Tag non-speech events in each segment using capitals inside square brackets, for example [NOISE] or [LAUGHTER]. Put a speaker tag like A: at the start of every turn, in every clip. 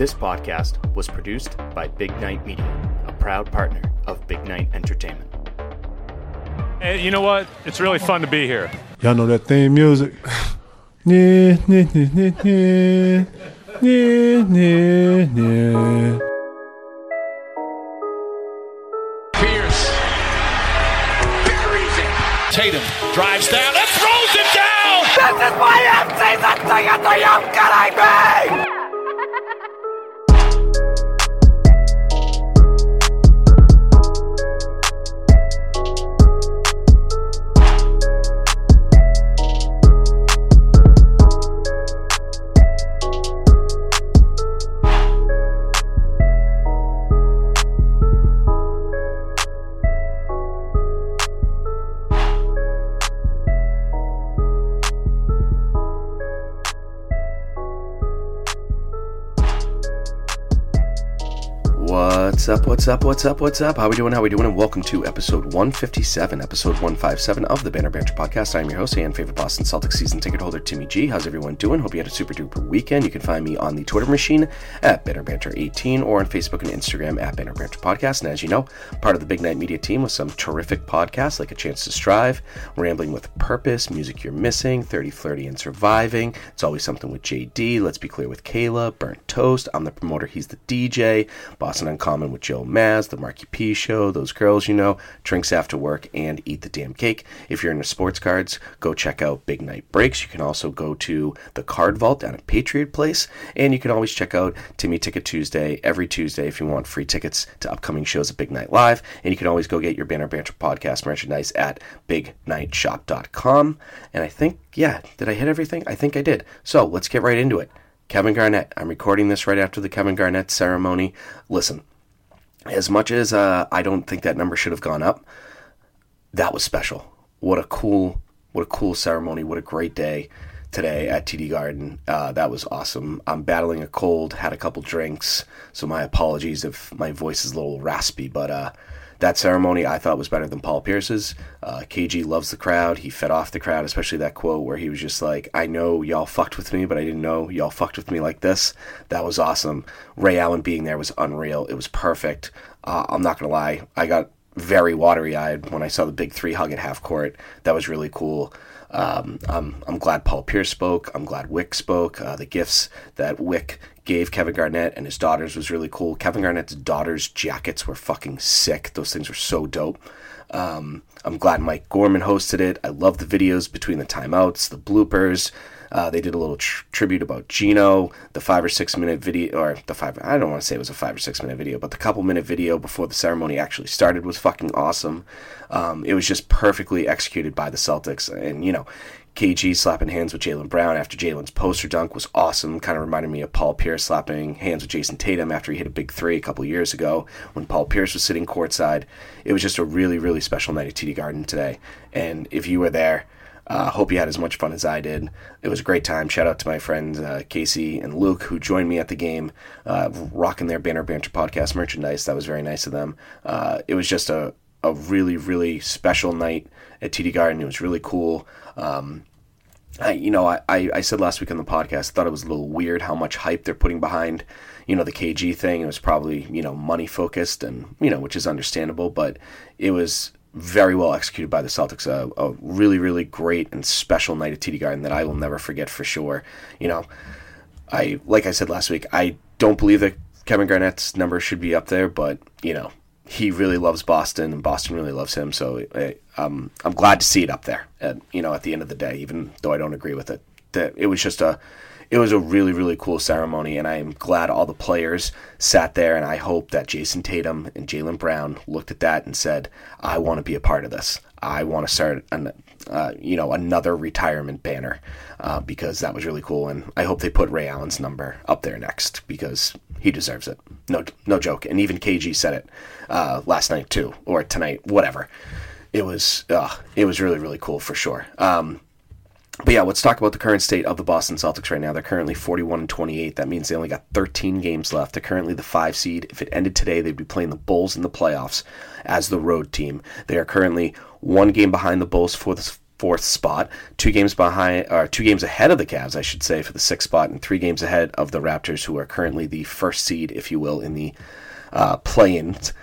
A: This podcast was produced by Big Night Media, a proud partner of Big Night Entertainment.
B: Hey, you know what? It's really fun to be here.
C: Y'all know that theme music? [LAUGHS] Yeah, yeah, yeah, yeah, yeah, yeah, yeah.
D: Pierce buries it. Tatum drives down and throws it down.
E: This is my MC, the thing at the young kidding me!
F: What's what's up, what's up, what's up? How we doing, how we doing? And welcome to episode 157, episode 157 of the Banner Banter Podcast. I'm your host and favorite Boston Celtics season ticket holder, Timmy G. How's everyone doing? Hope you had a super duper weekend. You can find me on the Twitter machine at Banner Banter 18 or on Facebook and Instagram at Banner Banter Podcast. And as you know, part of the Big Night Media team with some terrific podcasts like A Chance to Strive, Rambling with Purpose, Music You're Missing, 30 Flirty and Surviving. It's always something with JD. Let's be clear with Kayla, Burnt Toast. I'm the promoter, he's the DJ. Boston Uncommon with Joe Maz, The Marky P Show, Those Girls You Know, Drinks After Work, and Eat the Damn Cake. If you're into sports cards, go check out Big Night Breaks. You can also go to the Card Vault down at Patriot Place, and you can always check out Timmy Ticket Tuesday every Tuesday if you want free tickets to upcoming shows at Big Night Live. And you can always go get your Banner Banter podcast merchandise at bignightshop.com. And I think, yeah, did I hit everything? I think I did. So let's get right into it. Kevin Garnett. I'm recording this right after the Kevin Garnett ceremony. Listen, as much as uh, I don't think that number should have gone up, that was special. What a cool, what a cool ceremony. What a great day today at TD Garden. Uh, that was awesome. I'm battling a cold, had a couple drinks, so my apologies if my voice is a little raspy, but uh, that ceremony I thought was better than Paul Pierce's. Uh, KG loves the crowd. He fed off the crowd, especially that quote where he was just like, I know y'all fucked with me, but I didn't know y'all fucked with me like this. That was awesome. Ray Allen being there was unreal. It was perfect. Uh, I'm not going to lie. I got very watery eyed when I saw the big three hug at half court. That was really cool. Um, I'm, I'm glad Paul Pierce spoke. I'm glad Wyc spoke. Uh, the gifts that Wyc gave Kevin Garnett and his daughters was really cool. Kevin Garnett's daughters' jackets were fucking sick. Those things were so dope. Um, I'm glad Mike Gorman hosted it. I love the videos between the timeouts, the bloopers. Uh, they did a little tr- tribute about Gino, the five or six minute video, or the five, I don't want to say it was a five or six minute video, but the couple minute video before the ceremony actually started was fucking awesome. Um, it was just perfectly executed by the Celtics. And, you know, KG slapping hands with Jaylen Brown after Jaylen's poster dunk was awesome. Kind of reminded me of Paul Pierce slapping hands with Jayson Tatum after he hit a big three a couple years ago when Paul Pierce was sitting courtside. It was just a really, really special night at TD Garden today. And if you were there, uh, hope you had as much fun as I did. It was a great time. Shout out to my friends uh, Casey and Luke who joined me at the game, uh, rocking their Banner Banter podcast merchandise. That was very nice of them. Uh, it was just a, a really, really special night at TD Garden. It was really cool. Um, I, you know, I, I said last week on the podcast, I thought it was a little weird how much hype they're putting behind, you know, the KG thing. It was probably, you know, money focused and, you know, which is understandable, but it was very well executed by the Celtics. A, a, really, really great and special night at TD Garden that I will never forget for sure. You know, I like I said last week, I don't believe that Kevin Garnett's number should be up there, but you know, he really loves Boston and Boston really loves him. So I, um, I'm glad to see it up there. At you know, at the end of the day, even though I don't agree with it, that it was just a it was a really really cool ceremony and i'm glad all the players sat there and i hope that Jayson tatum and Jaylen brown looked at that and said i want to be a part of this. I want to start an, uh, you know another retirement banner uh, because that was really cool and i hope they put ray allen's number up there next because he deserves it. No no joke and even kg said it uh, last night too or tonight whatever. It was uh, it was really really cool for sure. Um, but yeah, let's talk about the current state of the Boston Celtics right now. They're currently 41 and 28. That means they only got 13 games left. They're currently the five seed. If it ended today, they'd be playing the Bulls in the playoffs as the road team. They are currently one game behind the Bulls for the fourth spot, two games behind, or two games ahead of the Cavs, I should say, for the sixth spot, and three games ahead of the Raptors, who are currently the first seed, if you will, in the uh, play-ins.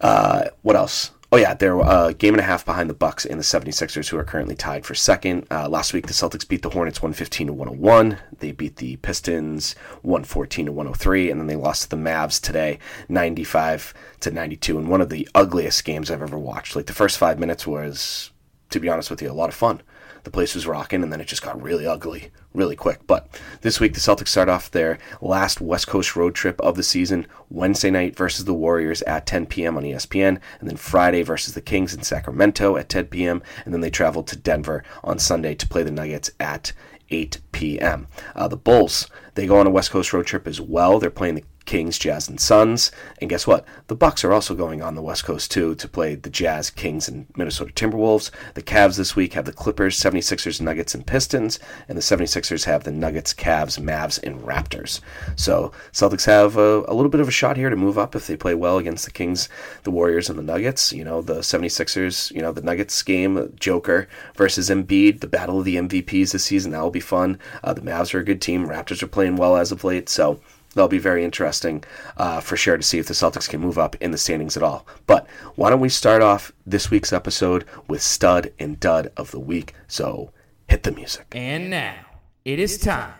F: Uh, what else? Oh yeah, they're a game and a half behind the Bucks and the 76ers, who are currently tied for second. Uh, last week, the Celtics beat the Hornets 115 to 101. They beat the Pistons 114 to 103, and then they lost to the Mavs today 95 to 92 in one of the ugliest games I've ever watched. Like the first five minutes was, to be honest with you, a lot of fun the place was rocking, and then it just got really ugly really quick. But this week, the Celtics start off their last West Coast road trip of the season Wednesday night versus the Warriors at 10 p.m. on ESPN, and then Friday versus the Kings in Sacramento at 10 p.m., and then they travel to Denver on Sunday to play the Nuggets at 8 p.m. Uh, the Bulls, they go on a West Coast road trip as well. They're playing the Kings, Jazz, and Suns. And guess what? The Bucks are also going on the West Coast too to play the Jazz, Kings, and Minnesota Timberwolves. The Cavs this week have the Clippers, 76ers, Nuggets, and Pistons, and the 76ers have the Nuggets, Cavs, Mavs, and Raptors. So Celtics have a, a little bit of a shot here to move up if they play well against the Kings, the Warriors, and the Nuggets. You know, the 76ers, you know, the Nuggets game, Joker versus Embiid, the battle of the MVPs this season. That will be fun. Uh, the Mavs are a good team. Raptors are playing well as of late. So that'll be very interesting uh, for sure to see if the Celtics can move up in the standings at all. But why don't we start off this week's episode with stud and dud of the week? So hit the music.
G: And now it is time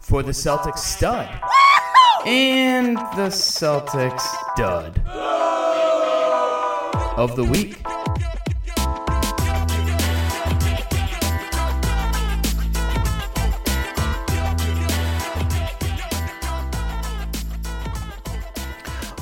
G: for the Celtics stud and the Celtics dud of the week.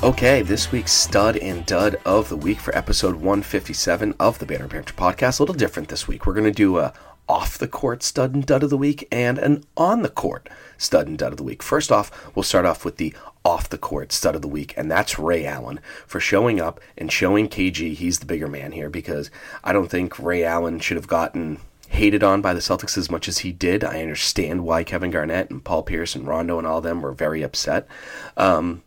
F: Okay, this week's stud and dud of the week for episode 157 of the Banner Banter podcast. A little different this week. We're going to do a off the court stud and dud of the week and an on the court stud and dud of the week. First off, we'll start off with the off the court stud of the week, and that's Ray Allen for showing up and showing KG he's the bigger man here because I don't think Ray Allen should have gotten hated on by the Celtics as much as he did. I understand why Kevin Garnett and Paul Pierce and Rondo and all them were very upset. Um,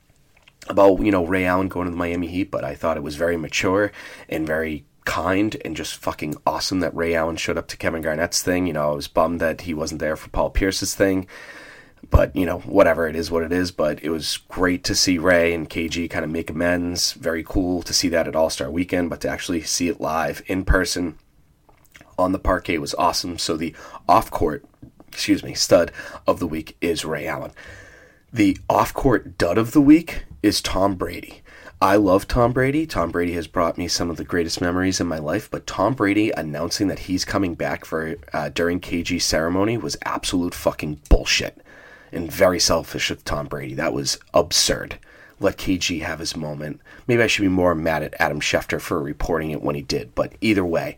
F: about you know Ray Allen going to the Miami Heat, but I thought it was very mature and very kind and just fucking awesome that Ray Allen showed up to Kevin Garnett's thing. You know, I was bummed that he wasn't there for Paul Pierce's thing. But, you know, whatever, it is what it is. But it was great to see Ray and KG kind of make amends. Very cool to see that at All Star Weekend, but to actually see it live in person on the parquet was awesome. So the off court, excuse me, stud of the week is Ray Allen. The off court dud of the week is Tom Brady. I love Tom Brady. Tom Brady has brought me some of the greatest memories in my life, but Tom Brady announcing that he's coming back for uh, during KG ceremony was absolute fucking bullshit and very selfish of Tom Brady. That was absurd. Let KG have his moment. Maybe I should be more mad at Adam Schefter for reporting it when he did, but either way,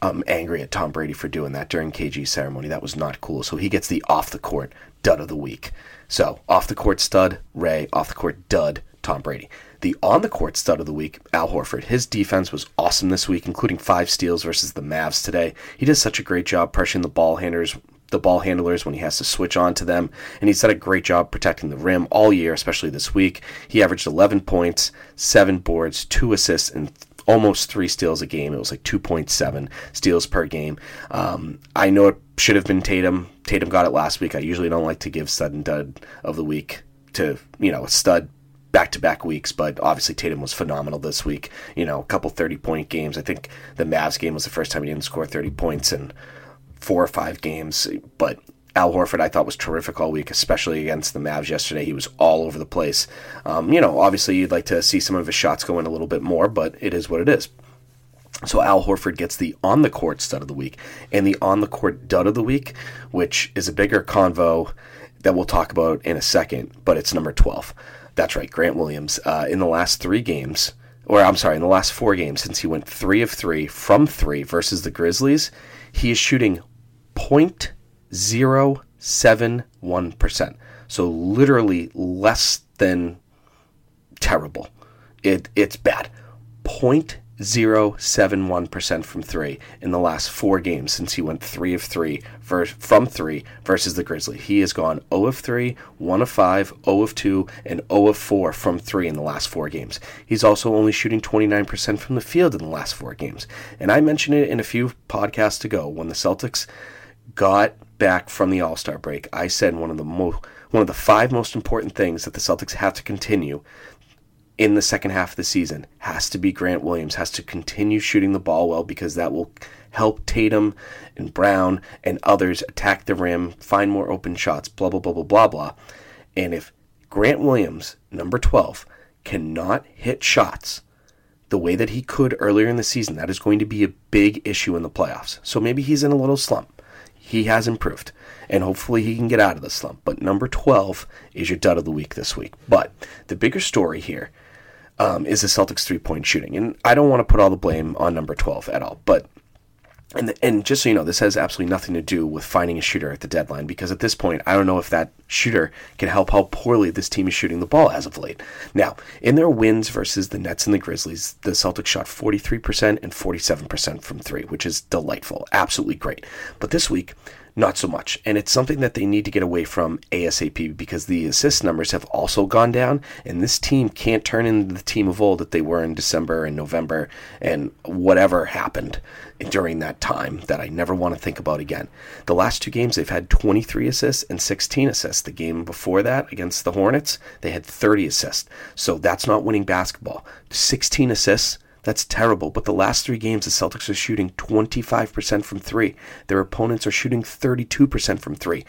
F: I'm angry at Tom Brady for doing that during KG ceremony. That was not cool. So he gets the off the court dud of the week. So, off the court stud, Ray. Off the court dud, Tom Brady. The on the court stud of the week, Al Horford. His defense was awesome this week, including five steals versus the Mavs today. He does such a great job pressuring the ball handlers, the ball handlers when he has to switch on to them, and he's done a great job protecting the rim all year, especially this week. He averaged 11 points, seven boards, two assists, and almost three steals a game. It was like 2.7 steals per game. Um, I know it should have been Tatum. Tatum got it last week. I usually don't like to give sudden dud of the week to, you know, a stud back to back weeks, but obviously Tatum was phenomenal this week. You know, a couple 30 point games. I think the Mavs game was the first time he didn't score 30 points in four or five games, but Al Horford, I thought was terrific all week, especially against the Mavs yesterday. He was all over the place. Um, you know, obviously you'd like to see some of his shots go in a little bit more, but it is what it is. So Al Horford gets the on the court stud of the week and the on the court dud of the week, which is a bigger convo that we'll talk about in a second, but it's number 12. That's right, Grant Williams. Uh, in the last three games, or I'm sorry, in the last four games, since he went three of three from three versus the Grizzlies, he is shooting point 0.71%. So literally less than terrible. It it's bad. 0.071% from three in the last four games since he went three of three vers- from three versus the Grizzlies. He has gone 0 of 3, 1 of 5, 0 of 2, and 0 of 4 from three in the last four games. He's also only shooting 29% from the field in the last four games. And I mentioned it in a few podcasts ago when the Celtics got back from the All Star break. I said one of the most one of the five most important things that the Celtics have to continue in the second half of the season has to be Grant Williams, has to continue shooting the ball well because that will help Tatum and Brown and others attack the rim, find more open shots, blah, blah, blah, blah, blah, blah. And if Grant Williams, number 12, cannot hit shots the way that he could earlier in the season, that is going to be a big issue in the playoffs. So maybe he's in a little slump. He has improved, and hopefully he can get out of the slump. But number 12 is your dud of the week this week. But the bigger story here um, is the Celtics three point shooting. And I don't want to put all the blame on number 12 at all. But, and, and just so you know, this has absolutely nothing to do with finding a shooter at the deadline because at this point, I don't know if that shooter can help how poorly this team is shooting the ball as of late. Now, in their wins versus the Nets and the Grizzlies, the Celtics shot 43% and 47% from three, which is delightful. Absolutely great. But this week, not so much. And it's something that they need to get away from ASAP because the assist numbers have also gone down, and this team can't turn into the team of old that they were in December and November and whatever happened during that time that I never want to think about again. The last two games, they've had 23 assists and 16 assists. The game before that against the Hornets, they had 30 assists. So that's not winning basketball. 16 assists that's terrible. But the last three games, the Celtics are shooting 25% from three. Their opponents are shooting 32% from three.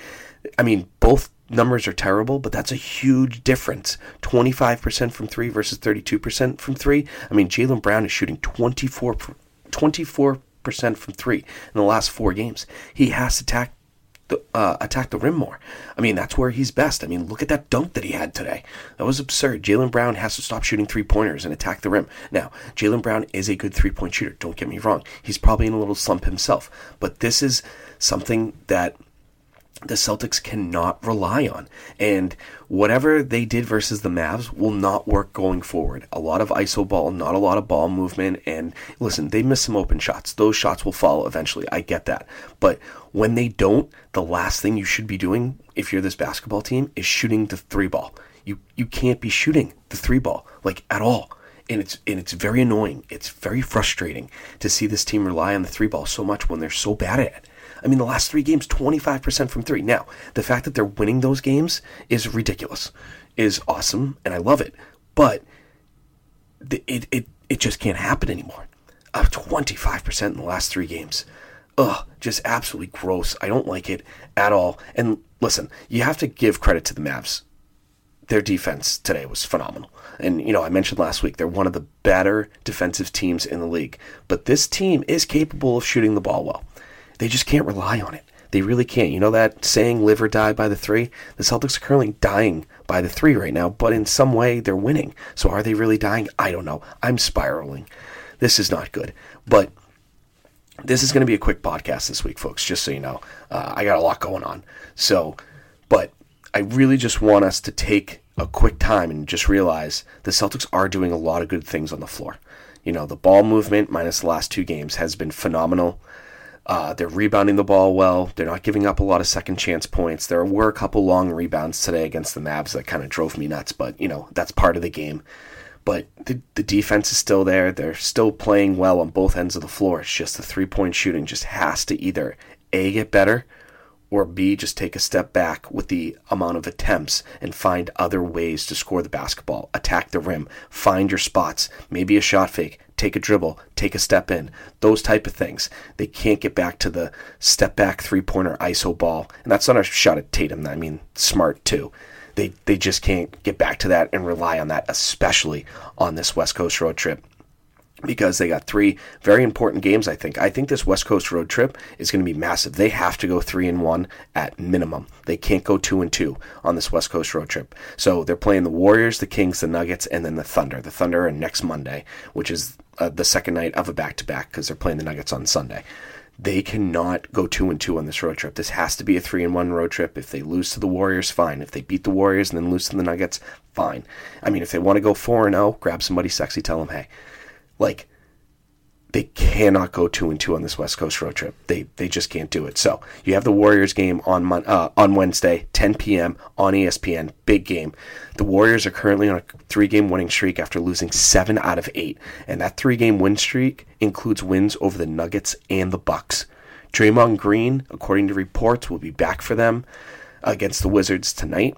F: I mean, both numbers are terrible, but that's a huge difference. 25% from three versus 32% from three. I mean, Jaylen Brown is shooting 24, 24% from three in the last four games. He has to attack the, uh, attack the rim more. I mean, that's where he's best. I mean, look at that dunk that he had today. That was absurd. Jaylen Brown has to stop shooting three pointers and attack the rim. Now, Jaylen Brown is a good three point shooter. Don't get me wrong. He's probably in a little slump himself. But this is something that the Celtics cannot rely on. And whatever they did versus the Mavs will not work going forward. A lot of iso ball, not a lot of ball movement. And listen, they miss some open shots. Those shots will fall eventually. I get that. But when they don't, the last thing you should be doing if you're this basketball team is shooting the three ball. You you can't be shooting the three ball like at all. And it's and it's very annoying. It's very frustrating to see this team rely on the three ball so much when they're so bad at it. I mean, the last three games, 25% from three. Now, the fact that they're winning those games is ridiculous, is awesome, and I love it. But it, it, it just can't happen anymore. Uh, 25% in the last three games. Ugh, just absolutely gross. I don't like it at all. And listen, you have to give credit to the Mavs. Their defense today was phenomenal. And, you know, I mentioned last week, they're one of the better defensive teams in the league. But this team is capable of shooting the ball well. They just can't rely on it. They really can't. You know that saying, live or die by the three? The Celtics are currently dying by the three right now, but in some way they're winning. So are they really dying? I don't know. I'm spiraling. This is not good. But this is going to be a quick podcast this week, folks, just so you know. Uh, I got a lot going on. So, but I really just want us to take a quick time and just realize the Celtics are doing a lot of good things on the floor. You know, the ball movement, minus the last two games, has been phenomenal. Uh, they're rebounding the ball well. They're not giving up a lot of second chance points. There were a couple long rebounds today against the Mavs that kind of drove me nuts, but you know that's part of the game. But the the defense is still there. They're still playing well on both ends of the floor. It's just the three point shooting just has to either a get better or B, just take a step back with the amount of attempts and find other ways to score the basketball. Attack the rim, find your spots, maybe a shot fake, take a dribble, take a step in, those type of things. They can't get back to the step back three pointer ISO ball. And that's not a shot at Tatum, I mean, smart too. They, they just can't get back to that and rely on that, especially on this West Coast road trip because they got three very important games. I think. I think this West Coast road trip is going to be massive. They have to go three and one at minimum. They can't go two and two on this West Coast road trip. So they're playing the Warriors, the Kings, the Nuggets, and then the Thunder. The Thunder are next Monday, which is uh, the second night of a back to back because they're playing the Nuggets on Sunday. They cannot go two and two on this road trip. This has to be a three and one road trip. If they lose to the Warriors, fine. If they beat the Warriors and then lose to the Nuggets, fine. I mean, if they want to go four and zero, grab somebody sexy, tell them, hey, like they cannot go two and two on this West Coast road trip. They they just can't do it. So you have the Warriors game on Mon- uh, on Wednesday, 10 p.m. on ESPN. Big game. The Warriors are currently on a three game winning streak after losing seven out of eight, and that three game win streak includes wins over the Nuggets and the Bucks. Draymond Green, according to reports, will be back for them against the Wizards tonight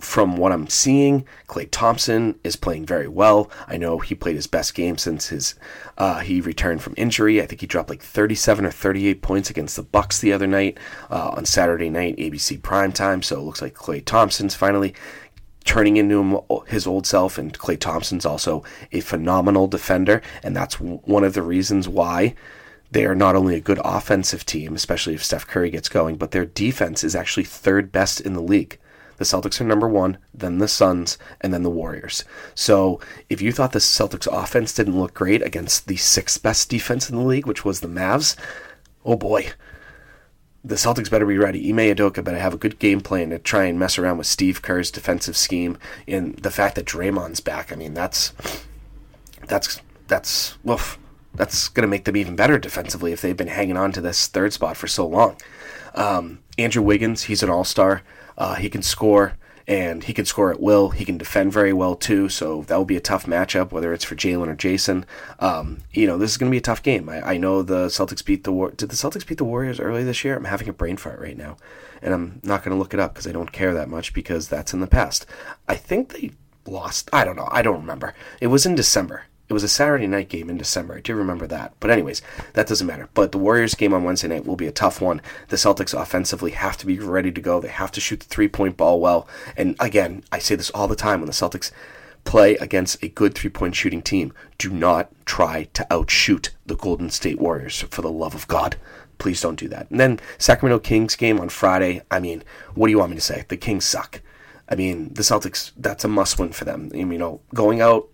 F: from what I'm seeing, Klay Thompson is playing very well. I know he played his best game since his uh, he returned from injury. I think he dropped like 37 or 38 points against the Bucks the other night uh, on Saturday night ABC primetime. So it looks like Klay Thompson's finally turning into him, his old self. And Klay Thompson's also a phenomenal defender, and that's one of the reasons why. They are not only a good offensive team, especially if Steph Curry gets going, but their defense is actually third best in the league. The Celtics are number one, then the Suns, and then the Warriors. So if you thought the Celtics offense didn't look great against the sixth best defense in the league, which was the Mavs, oh boy. The Celtics better be ready. Ime Udoka better have a good game plan to try and mess around with Steve Kerr's defensive scheme. And the fact that Draymond's back, I mean, that's that's that's woof. That's going to make them even better defensively if they've been hanging on to this third spot for so long. Um, Andrew Wiggins, he's an all star. Uh, he can score, and he can score at will. He can defend very well too. So that will be a tough matchup, whether it's for Jaylen or Jayson. Um, you know, this is going to be a tough game. I, I know the Celtics beat the War. Did the Celtics beat the Warriors early this year? I'm having a brain fart right now, and I'm not going to look it up because I don't care that much because that's in the past. I think they lost. I don't know. I don't remember. It was in December. It was a Saturday night game in December. I do remember that. But anyways, that doesn't matter. But the Warriors game on Wednesday night will be a tough one. The Celtics offensively have to be ready to go. They have to shoot the three-point ball well. And again, I say this all the time when the Celtics play against a good three-point shooting team, do not try to outshoot the Golden State Warriors for the love of God. Please don't do that. And then Sacramento Kings game on Friday. I mean, what do you want me to say? The Kings suck. I mean, the Celtics, that's a must win for them. You know, going out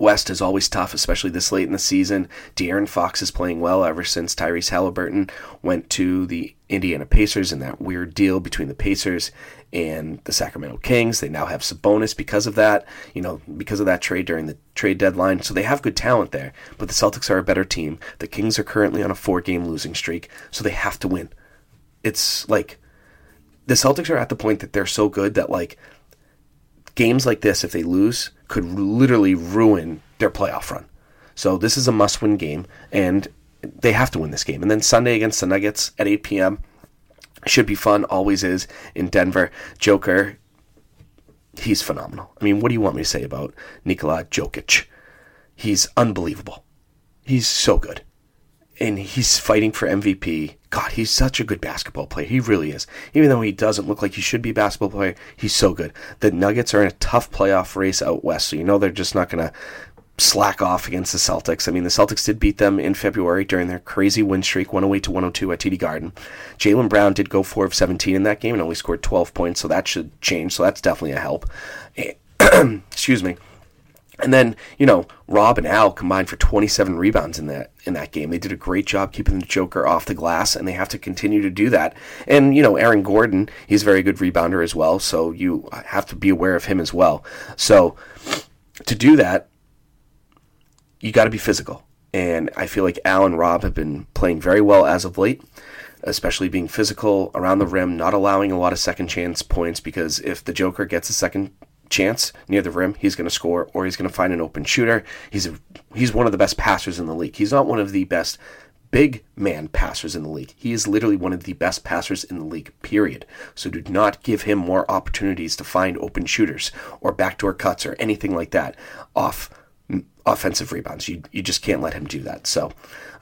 F: West is always tough, especially this late in the season. De'Aaron Fox is playing well ever since Tyrese Haliburton went to the Indiana Pacers in that weird deal between the Pacers and the Sacramento Kings. They now have Sabonis because of that, you know, because of that trade during the trade deadline. So they have good talent there, but the Celtics are a better team. The Kings are currently on a four game losing streak, so they have to win. It's like the Celtics are at the point that they're so good that like games like this, if they lose, could literally ruin their playoff run. So this is a must-win game, and they have to win this game. And then Sunday against the Nuggets at 8 p.m. should be fun. Always is in Denver. Joker, he's phenomenal. I mean, what do you want me to say about Nikola Jokic? He's unbelievable. He's so good and he's fighting for MVP. God, he's such a good basketball player. He really is. Even though he doesn't look like he should be a basketball player, he's so good. The Nuggets are in a tough playoff race out west, so you know they're just not going to slack off against the Celtics. I mean, the Celtics did beat them in February during their crazy win streak, 108 to 102 at TD Garden. Jaylen Brown did go 4 of 17 in that game and only scored 12 points, so that should change. So that's definitely a help. [CLEARS THROAT] Excuse me. And then, you know, Rob and Al combined for 27 rebounds in that in that game. They did a great job keeping the Joker off the glass, and they have to continue to do that. And you know, Aaron Gordon, he's a very good rebounder as well, so you have to be aware of him as well. So to do that, you got to be physical. And I feel like Al and Rob have been playing very well as of late, especially being physical around the rim, not allowing a lot of second chance points because if the Joker gets a second chance near the rim, he's going to score or he's going to find an open shooter. He's a, he's one of the best passers in the league. He's not one of the best big man passers in the league. He is literally one of the best passers in the league, period. So do not give him more opportunities to find open shooters or backdoor cuts or anything like that off offensive rebounds. You, you just can't let him do that. So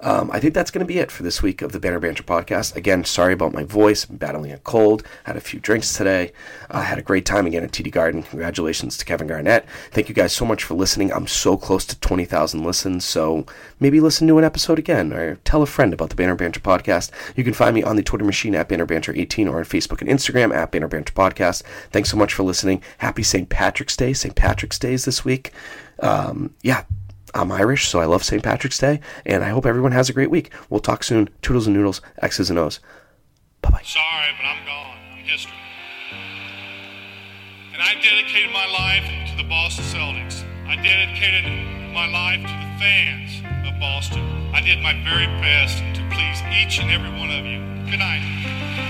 F: um, I think that's going to be it for this week of the Banner Banter podcast. Again, sorry about my voice. I'm battling a cold. Had a few drinks today. I uh, had a great time again at TD Garden. Congratulations to Kevin Garnett. Thank you guys so much for listening. I'm so close to 20,000 listens. So maybe listen to an episode again or tell a friend about the Banner Banter podcast. You can find me on the Twitter machine at Banner Banter 18 or on Facebook and Instagram at Banner Banter podcast. Thanks so much for listening. Happy St. Patrick's Day. St. Patrick's Day is this week. Um, yeah, I'm Irish, so I love St. Patrick's Day, and I hope everyone has a great week. We'll talk soon. Toodles and noodles, X's and O's. Bye bye.
H: Sorry, but I'm gone. I'm history. And I dedicated my life to the Boston Celtics. I dedicated my life to the fans of Boston. I did my very best to please each and every one of you. Good night.